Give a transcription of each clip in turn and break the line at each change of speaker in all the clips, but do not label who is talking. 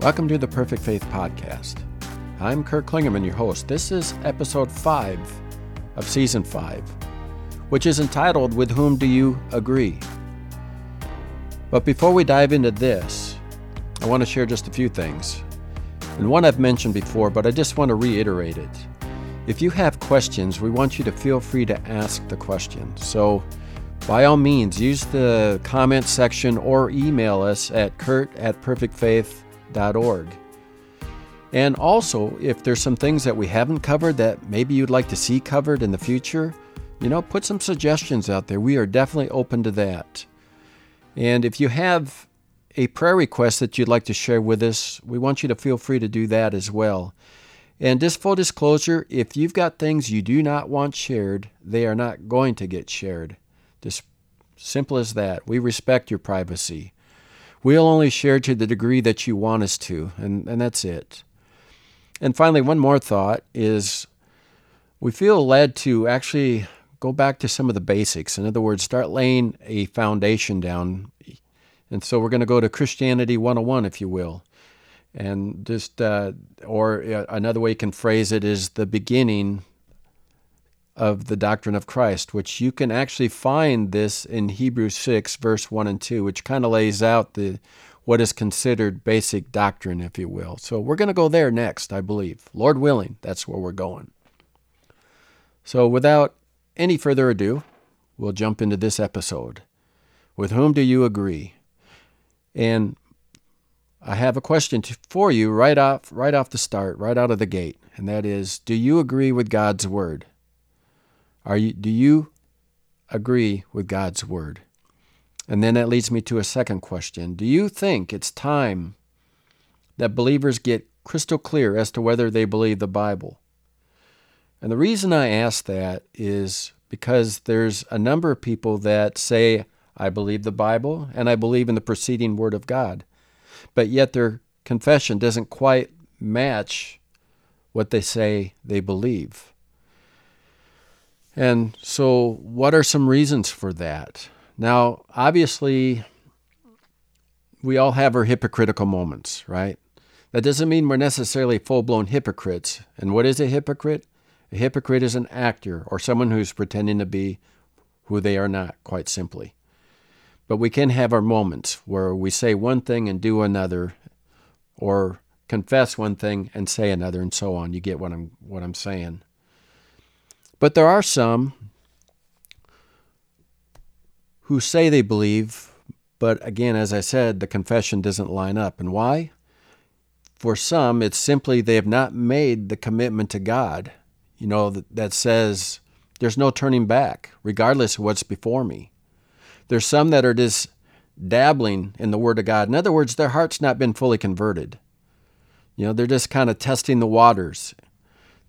Welcome to the Perfect Faith Podcast. I'm Kirk Klingerman, your host. This is episode 5 of season 5, which is entitled With Whom Do You Agree? But before we dive into this, I want to share just a few things. And one I've mentioned before, but I just want to reiterate it. If you have questions, we want you to feel free to ask the question. So, by all means, use the comment section or email us at kurt at perfectfaith.com and also, if there's some things that we haven't covered that maybe you'd like to see covered in the future, you know, put some suggestions out there. We are definitely open to that. And if you have a prayer request that you'd like to share with us, we want you to feel free to do that as well. And just full disclosure, if you've got things you do not want shared, they are not going to get shared. Just simple as that. We respect your privacy. We'll only share to the degree that you want us to, and, and that's it. And finally, one more thought is we feel led to actually go back to some of the basics. In other words, start laying a foundation down. And so we're going to go to Christianity 101, if you will. And just, uh, or uh, another way you can phrase it is the beginning of the doctrine of Christ, which you can actually find this in Hebrews 6, verse 1 and 2, which kind of lays out the what is considered basic doctrine, if you will. So we're going to go there next, I believe. Lord willing, that's where we're going. So without any further ado, we'll jump into this episode. With whom do you agree? And I have a question to, for you right off right off the start, right out of the gate, and that is, do you agree with God's word? Are you, do you agree with God's word? And then that leads me to a second question. Do you think it's time that believers get crystal clear as to whether they believe the Bible? And the reason I ask that is because there's a number of people that say, I believe the Bible and I believe in the proceeding Word of God, but yet their confession doesn't quite match what they say they believe. And so, what are some reasons for that? Now, obviously, we all have our hypocritical moments, right? That doesn't mean we're necessarily full blown hypocrites. And what is a hypocrite? A hypocrite is an actor or someone who's pretending to be who they are not, quite simply. But we can have our moments where we say one thing and do another, or confess one thing and say another, and so on. You get what I'm what I'm saying. But there are some who say they believe, but again, as I said, the confession doesn't line up. And why? For some, it's simply they have not made the commitment to God, you know, that, that says there's no turning back, regardless of what's before me. There's some that are just dabbling in the Word of God. In other words, their heart's not been fully converted. You know, they're just kind of testing the waters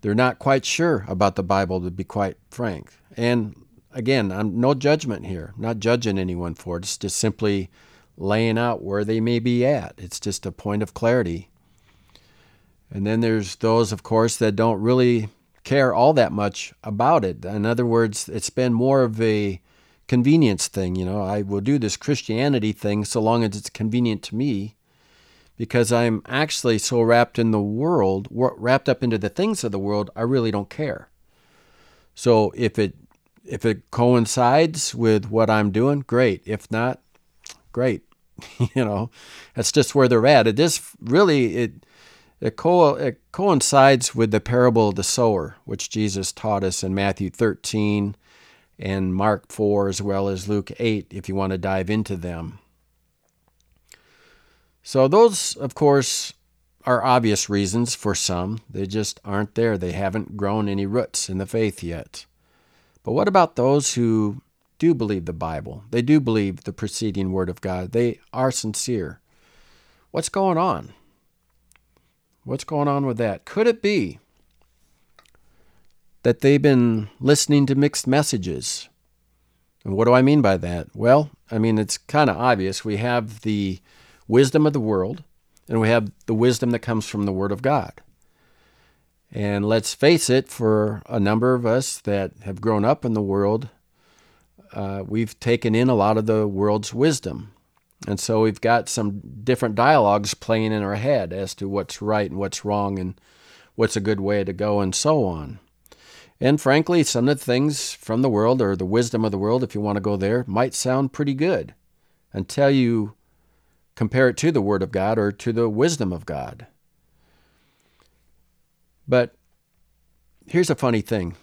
they're not quite sure about the Bible, to be quite frank. And again, I'm no judgment here. I'm not judging anyone for it. It's just simply laying out where they may be at. It's just a point of clarity. And then there's those, of course, that don't really care all that much about it. In other words, it's been more of a convenience thing. You know, I will do this Christianity thing so long as it's convenient to me because I'm actually so wrapped in the world, wrapped up into the things of the world, I really don't care. So if it if it coincides with what I'm doing, great. If not, great. you know, that's just where they're at. It is really it it, co- it coincides with the parable of the sower, which Jesus taught us in Matthew 13 and Mark 4 as well as Luke 8 if you want to dive into them. So, those, of course, are obvious reasons for some. They just aren't there. They haven't grown any roots in the faith yet. But what about those who do believe the Bible? They do believe the proceeding Word of God. They are sincere. What's going on? What's going on with that? Could it be that they've been listening to mixed messages? And what do I mean by that? Well, I mean, it's kind of obvious. We have the wisdom of the world, and we have the wisdom that comes from the Word of God. And let's face it, for a number of us that have grown up in the world, uh, we've taken in a lot of the world's wisdom. And so we've got some different dialogues playing in our head as to what's right and what's wrong and what's a good way to go and so on. And frankly, some of the things from the world or the wisdom of the world, if you want to go there, might sound pretty good until you compare it to the Word of God or to the wisdom of God. But here's a funny thing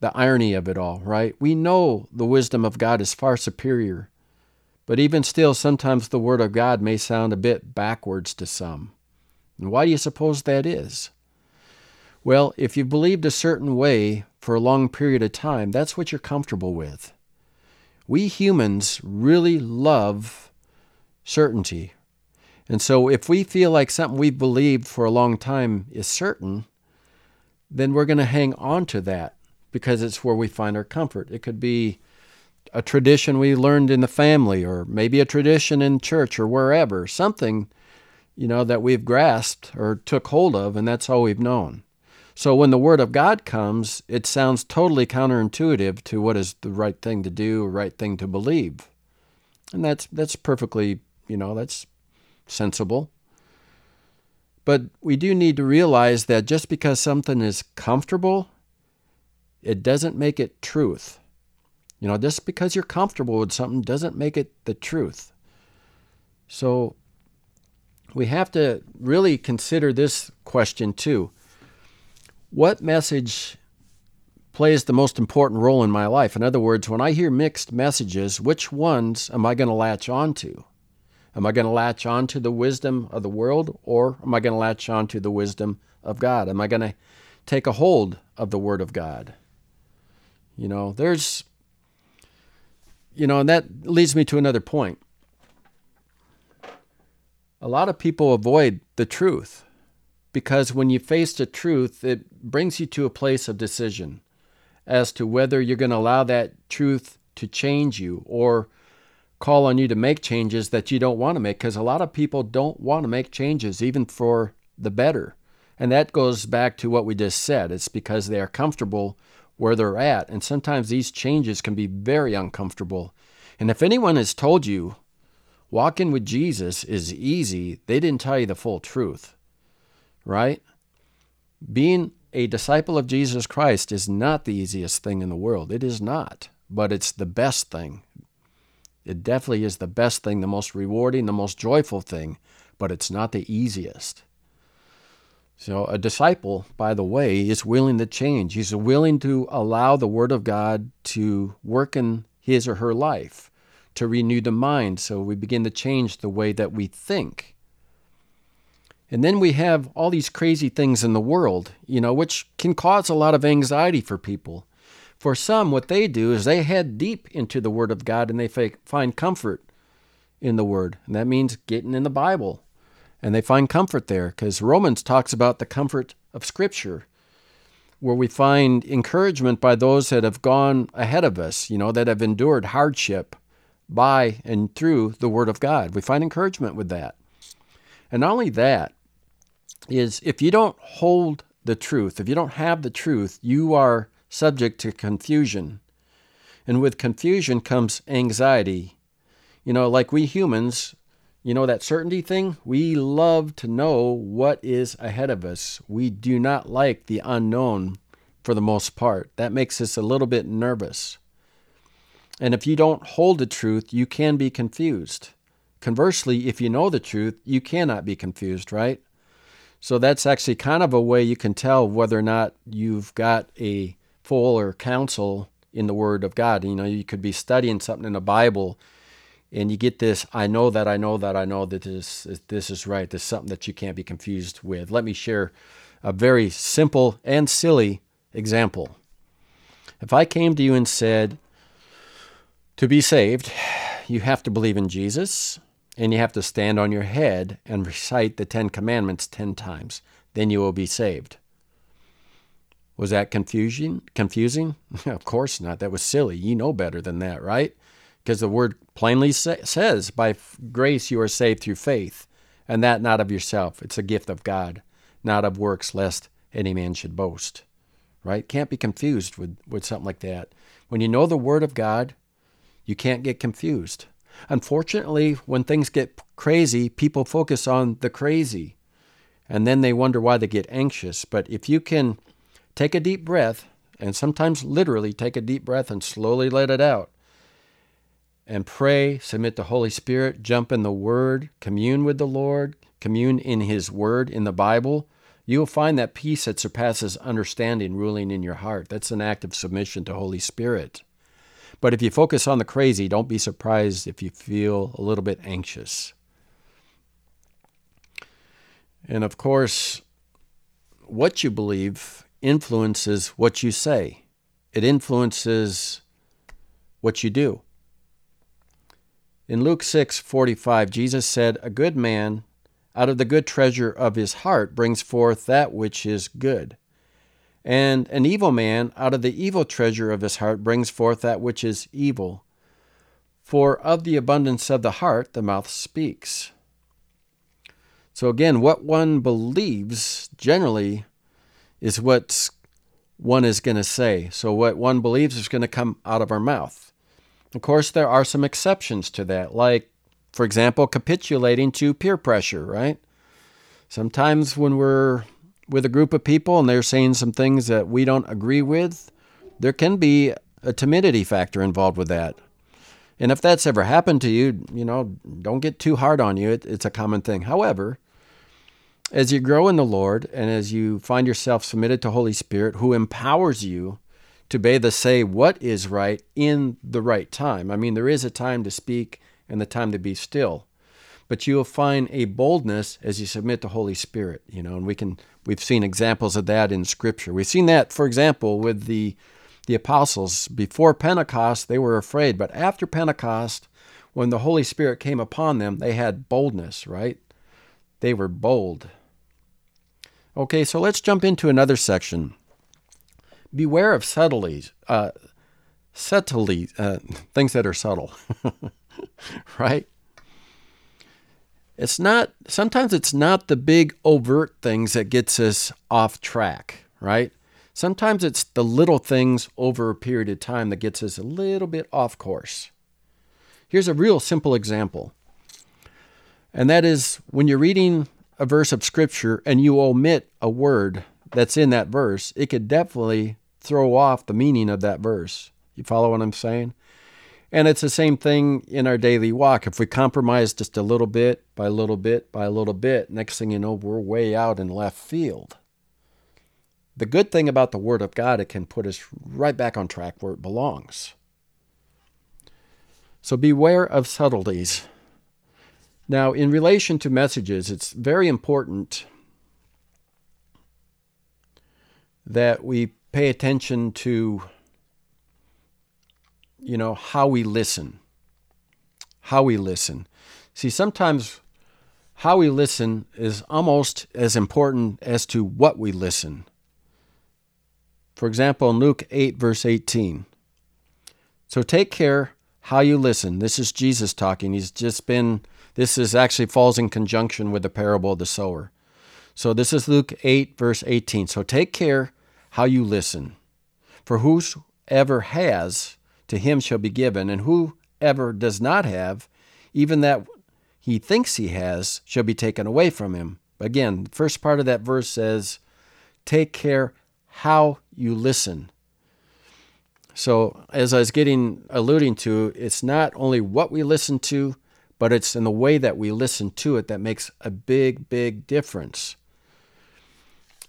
the irony of it all, right? We know the wisdom of God is far superior, but even still, sometimes the Word of God may sound a bit backwards to some. And why do you suppose that is? Well, if you've believed a certain way for a long period of time, that's what you're comfortable with. We humans really love certainty. And so if we feel like something we've believed for a long time is certain, then we're going to hang on to that because it's where we find our comfort. It could be a tradition we learned in the family or maybe a tradition in church or wherever, something you know that we've grasped or took hold of and that's all we've known. So when the word of God comes, it sounds totally counterintuitive to what is the right thing to do, right thing to believe. And that's that's perfectly, you know, that's sensible. But we do need to realize that just because something is comfortable, it doesn't make it truth. You know, just because you're comfortable with something doesn't make it the truth. So we have to really consider this question too. What message plays the most important role in my life? In other words, when I hear mixed messages, which ones am I going to latch onto? Am I going to latch on to the wisdom of the world or am I going to latch on to the wisdom of God? Am I going to take a hold of the Word of God? You know, there's, you know, and that leads me to another point. A lot of people avoid the truth because when you face the truth, it brings you to a place of decision as to whether you're going to allow that truth to change you or call on you to make changes that you don't want to make because a lot of people don't want to make changes, even for the better. And that goes back to what we just said. It's because they are comfortable where they're at. And sometimes these changes can be very uncomfortable. And if anyone has told you walking with Jesus is easy, they didn't tell you the full truth, right? Being a disciple of Jesus Christ is not the easiest thing in the world. It is not, but it's the best thing. It definitely is the best thing, the most rewarding, the most joyful thing, but it's not the easiest. So, a disciple, by the way, is willing to change. He's willing to allow the Word of God to work in his or her life, to renew the mind. So, we begin to change the way that we think. And then we have all these crazy things in the world, you know, which can cause a lot of anxiety for people. For some, what they do is they head deep into the Word of God and they find comfort in the Word. And that means getting in the Bible. And they find comfort there because Romans talks about the comfort of Scripture, where we find encouragement by those that have gone ahead of us, you know, that have endured hardship by and through the Word of God. We find encouragement with that. And not only that, is if you don't hold the truth, if you don't have the truth, you are subject to confusion. And with confusion comes anxiety. You know, like we humans, you know, that certainty thing, we love to know what is ahead of us. We do not like the unknown for the most part. That makes us a little bit nervous. And if you don't hold the truth, you can be confused. Conversely, if you know the truth, you cannot be confused, right? So that's actually kind of a way you can tell whether or not you've got a full or counsel in the Word of God. You know, you could be studying something in the Bible and you get this I know that I know that I know that this, this is right. This is something that you can't be confused with. Let me share a very simple and silly example. If I came to you and said, to be saved, you have to believe in Jesus and you have to stand on your head and recite the Ten Commandments 10 times. Then you will be saved. Was that confusing? Confusing? of course not. That was silly. You know better than that, right? Because the word plainly sa- says, "By grace you are saved through faith, and that not of yourself. It's a gift of God, not of works, lest any man should boast." Right? Can't be confused with with something like that. When you know the word of God, you can't get confused. Unfortunately, when things get crazy, people focus on the crazy and then they wonder why they get anxious. But if you can take a deep breath, and sometimes literally take a deep breath and slowly let it out, and pray, submit the Holy Spirit, jump in the Word, commune with the Lord, commune in His Word in the Bible, you'll find that peace that surpasses understanding ruling in your heart. That's an act of submission to Holy Spirit. But if you focus on the crazy, don't be surprised if you feel a little bit anxious. And of course, what you believe influences what you say, it influences what you do. In Luke 6:45, Jesus said, "A good man out of the good treasure of his heart brings forth that which is good. And an evil man out of the evil treasure of his heart brings forth that which is evil. For of the abundance of the heart the mouth speaks." So again, what one believes generally is what one is going to say. So what one believes is going to come out of our mouth. Of course, there are some exceptions to that, like, for example, capitulating to peer pressure, right? Sometimes when we're with a group of people and they're saying some things that we don't agree with, there can be a timidity factor involved with that. And if that's ever happened to you, you know, don't get too hard on you. It, it's a common thing. However, as you grow in the Lord and as you find yourself submitted to Holy Spirit who empowers you to be the say what is right in the right time. I mean, there is a time to speak and the time to be still. But you'll find a boldness as you submit to Holy Spirit, you know, and we can we've seen examples of that in scripture. We've seen that, for example, with the the apostles. Before Pentecost, they were afraid, but after Pentecost, when the Holy Spirit came upon them, they had boldness, right? They were bold. Okay, so let's jump into another section. Beware of subtleties, uh, subtly, uh, things that are subtle, right? It's not, sometimes it's not the big overt things that gets us off track, right? Sometimes it's the little things over a period of time that gets us a little bit off course. Here's a real simple example. And that is when you're reading a verse of scripture and you omit a word that's in that verse, it could definitely throw off the meaning of that verse. You follow what I'm saying? And it's the same thing in our daily walk. If we compromise just a little bit by a little bit by a little bit, next thing you know, we're way out in left field. The good thing about the Word of God, it can put us right back on track where it belongs. So beware of subtleties. Now, in relation to messages, it's very important that we pay attention to you know how we listen. How we listen. See sometimes how we listen is almost as important as to what we listen. For example in luke 8 verse 18 so take care how you listen. This is jesus talking. He's just been this is actually falls in conjunction with the parable of the sower. So this is Luke 8, verse 18. So take care how you listen. For whosoever has, to him shall be given, and whoever does not have, even that he thinks he has, shall be taken away from him. Again, the first part of that verse says, Take care how you listen. So, as I was getting alluding to, it's not only what we listen to, but it's in the way that we listen to it that makes a big, big difference.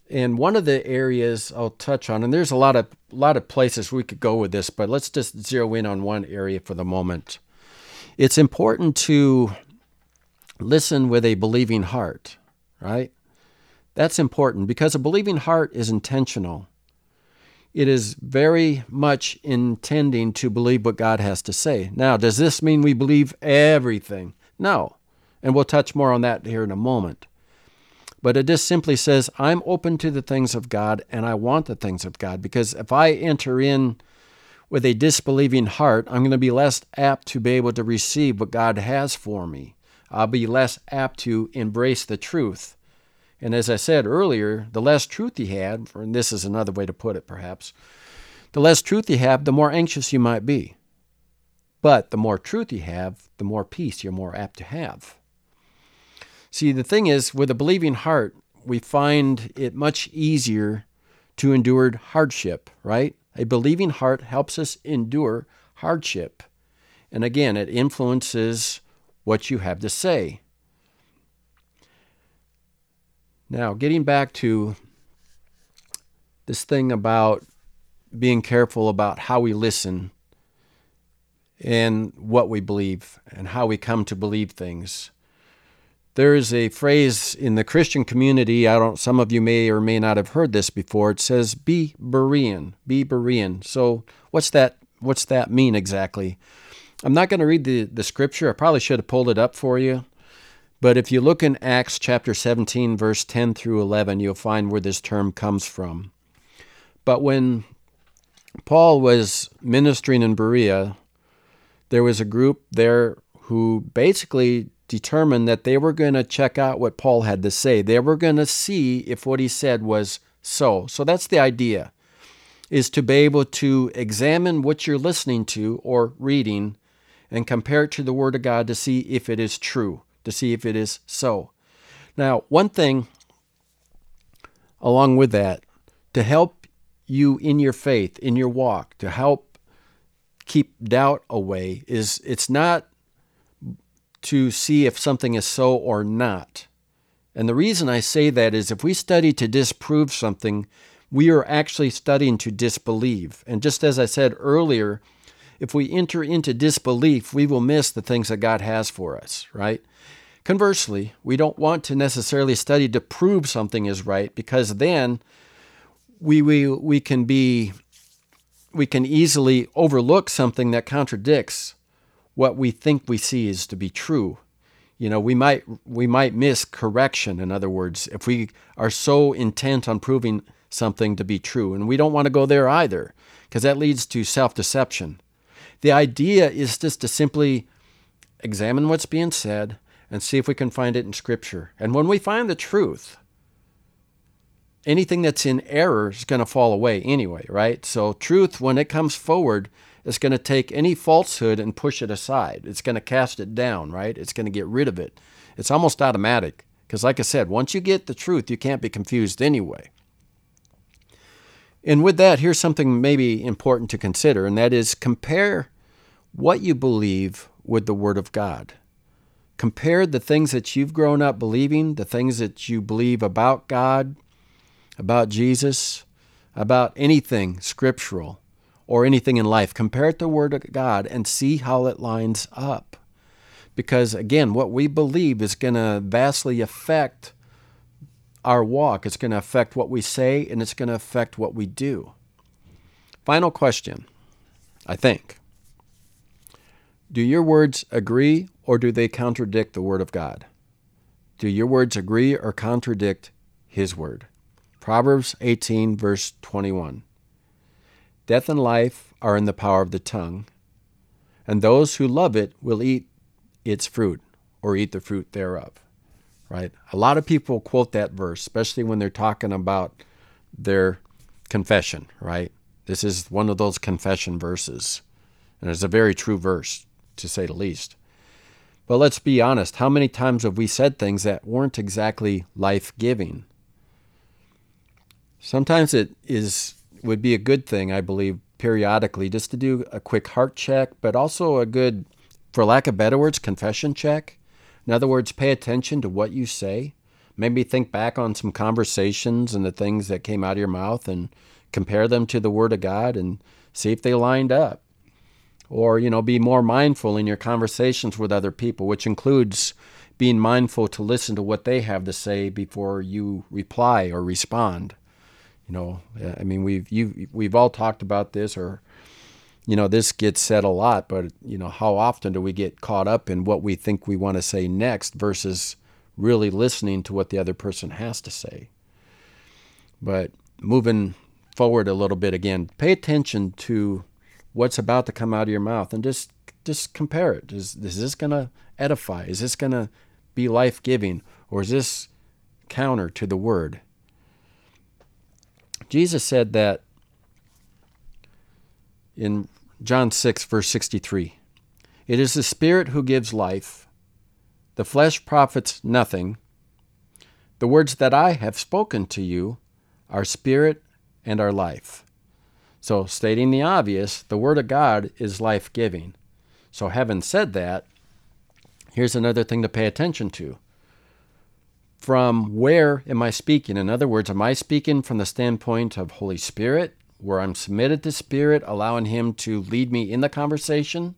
And one of the areas I'll touch on, and there's a lot of lot of places we could go with this, but let's just zero in on one area for the moment. It's important to listen with a believing heart, right? That's important because a believing heart is intentional. It is very much intending to believe what God has to say. Now, does this mean we believe everything? No. And we'll touch more on that here in a moment. But it just simply says, I'm open to the things of God and I want the things of God. Because if I enter in with a disbelieving heart, I'm going to be less apt to be able to receive what God has for me. I'll be less apt to embrace the truth. And as I said earlier, the less truth you had, and this is another way to put it perhaps, the less truth you have, the more anxious you might be. But the more truth you have, the more peace you're more apt to have. See, the thing is, with a believing heart, we find it much easier to endure hardship, right? A believing heart helps us endure hardship. And again, it influences what you have to say. Now, getting back to this thing about being careful about how we listen and what we believe and how we come to believe things. There is a phrase in the Christian community, I don't some of you may or may not have heard this before. It says be Berean, be Berean. So what's that what's that mean exactly? I'm not going to read the, the scripture. I probably should have pulled it up for you. But if you look in Acts chapter 17, verse 10 through 11, you'll find where this term comes from. But when Paul was ministering in Berea, there was a group there who basically determined that they were going to check out what Paul had to say. They were going to see if what he said was so. So that's the idea is to be able to examine what you're listening to or reading and compare it to the word of God to see if it is true, to see if it is so. Now, one thing along with that to help you in your faith, in your walk, to help keep doubt away is it's not to see if something is so or not. And the reason I say that is if we study to disprove something, we are actually studying to disbelieve. And just as I said earlier, if we enter into disbelief, we will miss the things that God has for us, right? Conversely, we don't want to necessarily study to prove something is right because then we, we, we can be we can easily overlook something that contradicts what we think we see is to be true. You know, we might we might miss correction in other words if we are so intent on proving something to be true and we don't want to go there either because that leads to self-deception. The idea is just to simply examine what's being said and see if we can find it in scripture. And when we find the truth, anything that's in error is going to fall away anyway, right? So, truth, when it comes forward, is going to take any falsehood and push it aside. It's going to cast it down, right? It's going to get rid of it. It's almost automatic. Because, like I said, once you get the truth, you can't be confused anyway. And with that, here's something maybe important to consider, and that is compare what you believe with the Word of God. Compare the things that you've grown up believing, the things that you believe about God, about Jesus, about anything scriptural or anything in life. Compare it to the Word of God and see how it lines up. Because again, what we believe is going to vastly affect our walk. It's going to affect what we say and it's going to affect what we do. Final question, I think. Do your words agree or do they contradict the Word of God? Do your words agree or contradict His Word? Proverbs 18, verse 21. Death and life are in the power of the tongue, and those who love it will eat its fruit or eat the fruit thereof. Right? A lot of people quote that verse, especially when they're talking about their confession, right? This is one of those confession verses. And it's a very true verse, to say the least. But let's be honest how many times have we said things that weren't exactly life giving? Sometimes it is would be a good thing, I believe, periodically, just to do a quick heart check, but also a good, for lack of better words, confession check. In other words, pay attention to what you say. Maybe think back on some conversations and the things that came out of your mouth and compare them to the Word of God and see if they lined up. Or, you know, be more mindful in your conversations with other people, which includes being mindful to listen to what they have to say before you reply or respond. You know, I mean, we've you we've all talked about this, or you know, this gets said a lot. But you know, how often do we get caught up in what we think we want to say next versus really listening to what the other person has to say? But moving forward a little bit again, pay attention to what's about to come out of your mouth, and just just compare it. Is is this going to edify? Is this going to be life giving, or is this counter to the word? Jesus said that in John 6, verse 63. It is the Spirit who gives life. The flesh profits nothing. The words that I have spoken to you are spirit and are life. So, stating the obvious, the Word of God is life giving. So, having said that, here's another thing to pay attention to. From where am I speaking? In other words, am I speaking from the standpoint of Holy Spirit, where I'm submitted to Spirit, allowing Him to lead me in the conversation?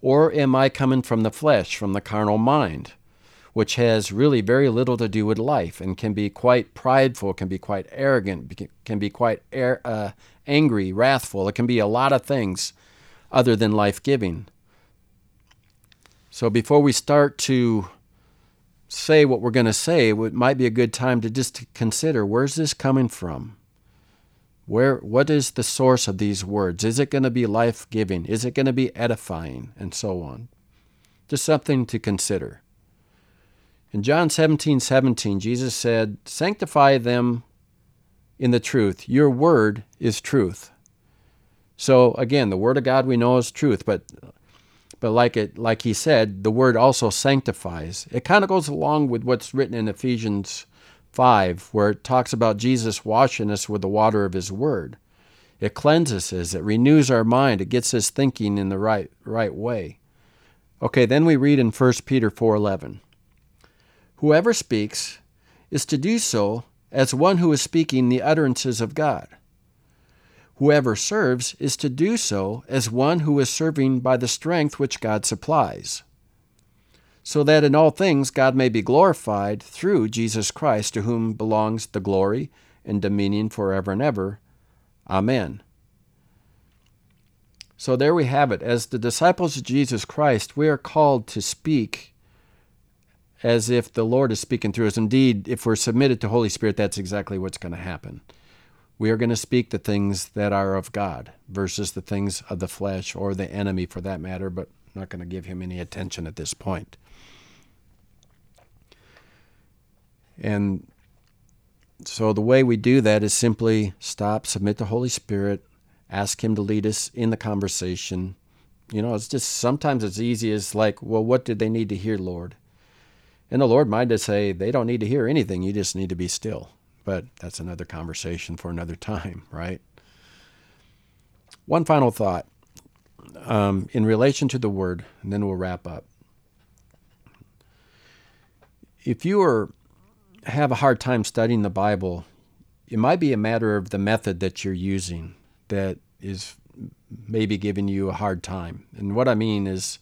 Or am I coming from the flesh, from the carnal mind, which has really very little to do with life and can be quite prideful, can be quite arrogant, can be quite uh, angry, wrathful? It can be a lot of things other than life giving. So before we start to say what we're going to say, it might be a good time to just consider where's this coming from? Where what is the source of these words? Is it going to be life-giving? Is it going to be edifying and so on? Just something to consider. In John 17, 17, Jesus said, Sanctify them in the truth. Your word is truth. So again, the word of God we know is truth, but but like it like he said, the word also sanctifies. It kind of goes along with what's written in Ephesians 5, where it talks about Jesus washing us with the water of his word. It cleanses us, it renews our mind, it gets us thinking in the right right way. Okay, then we read in 1 Peter 4:11. Whoever speaks is to do so as one who is speaking the utterances of God. Whoever serves is to do so as one who is serving by the strength which God supplies so that in all things God may be glorified through Jesus Christ, to whom belongs the glory and dominion forever and ever. Amen. So there we have it. As the disciples of Jesus Christ, we are called to speak as if the Lord is speaking through us. Indeed, if we're submitted to Holy Spirit, that's exactly what's going to happen. We are going to speak the things that are of God versus the things of the flesh or the enemy for that matter, but I'm not going to give him any attention at this point. And so the way we do that is simply stop, submit to Holy Spirit, ask Him to lead us in the conversation. You know, it's just sometimes it's easy as like, well, what did they need to hear, Lord? And the Lord might just say, they don't need to hear anything. You just need to be still. But that's another conversation for another time, right? One final thought um, in relation to the word, and then we'll wrap up. If you are have a hard time studying the Bible, it might be a matter of the method that you're using that is maybe giving you a hard time. And what I mean is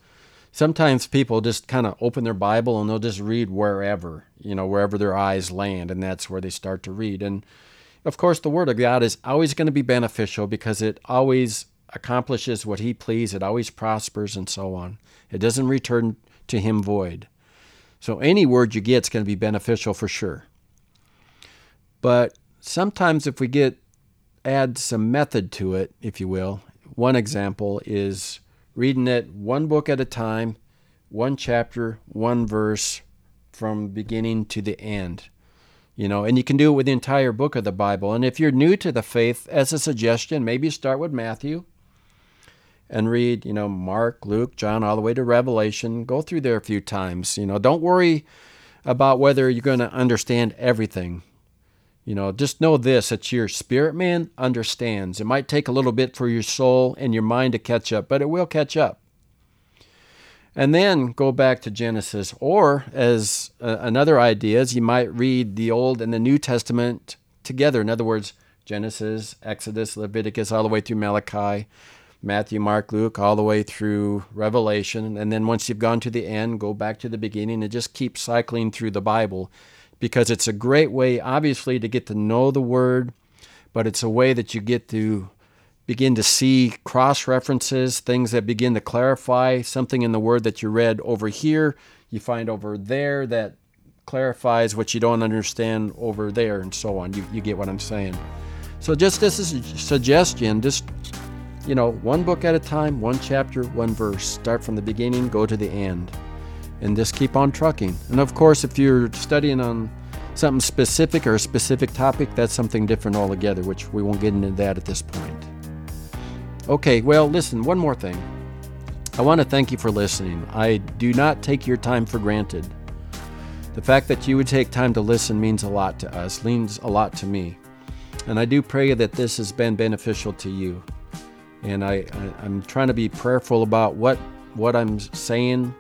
sometimes people just kind of open their Bible and they'll just read wherever, you know, wherever their eyes land, and that's where they start to read. And of course, the Word of God is always going to be beneficial because it always accomplishes what He pleases, it always prospers, and so on. It doesn't return to Him void. So any word you get is going to be beneficial for sure. But sometimes if we get add some method to it, if you will, one example is reading it one book at a time, one chapter, one verse from beginning to the end. You know, and you can do it with the entire book of the Bible. And if you're new to the faith, as a suggestion, maybe start with Matthew and read, you know, Mark, Luke, John, all the way to Revelation. Go through there a few times. You know, don't worry about whether you're going to understand everything. You know, just know this that your spirit man understands. It might take a little bit for your soul and your mind to catch up, but it will catch up. And then go back to Genesis. Or, as uh, another idea, is you might read the Old and the New Testament together. In other words, Genesis, Exodus, Leviticus, all the way through Malachi. Matthew, Mark, Luke, all the way through Revelation. And then once you've gone to the end, go back to the beginning and just keep cycling through the Bible because it's a great way, obviously, to get to know the Word, but it's a way that you get to begin to see cross references, things that begin to clarify something in the Word that you read over here, you find over there that clarifies what you don't understand over there, and so on. You, you get what I'm saying. So, just as a suggestion, just you know, one book at a time, one chapter, one verse. Start from the beginning, go to the end, and just keep on trucking. And of course, if you're studying on something specific or a specific topic, that's something different altogether, which we won't get into that at this point. Okay, well, listen, one more thing. I want to thank you for listening. I do not take your time for granted. The fact that you would take time to listen means a lot to us, means a lot to me. And I do pray that this has been beneficial to you. And I, I, am trying to be prayerful about what, what I'm saying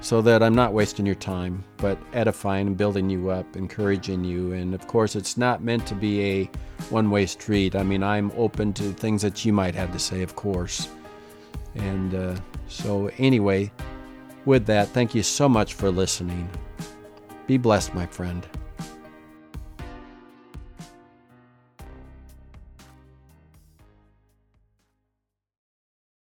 so that I'm not wasting your time, but edifying and building you up, encouraging you. And of course, it's not meant to be a one way street. I mean, I'm open to things that you might have to say, of course. And uh, so, anyway, with that, thank you so much for listening. Be blessed, my friend.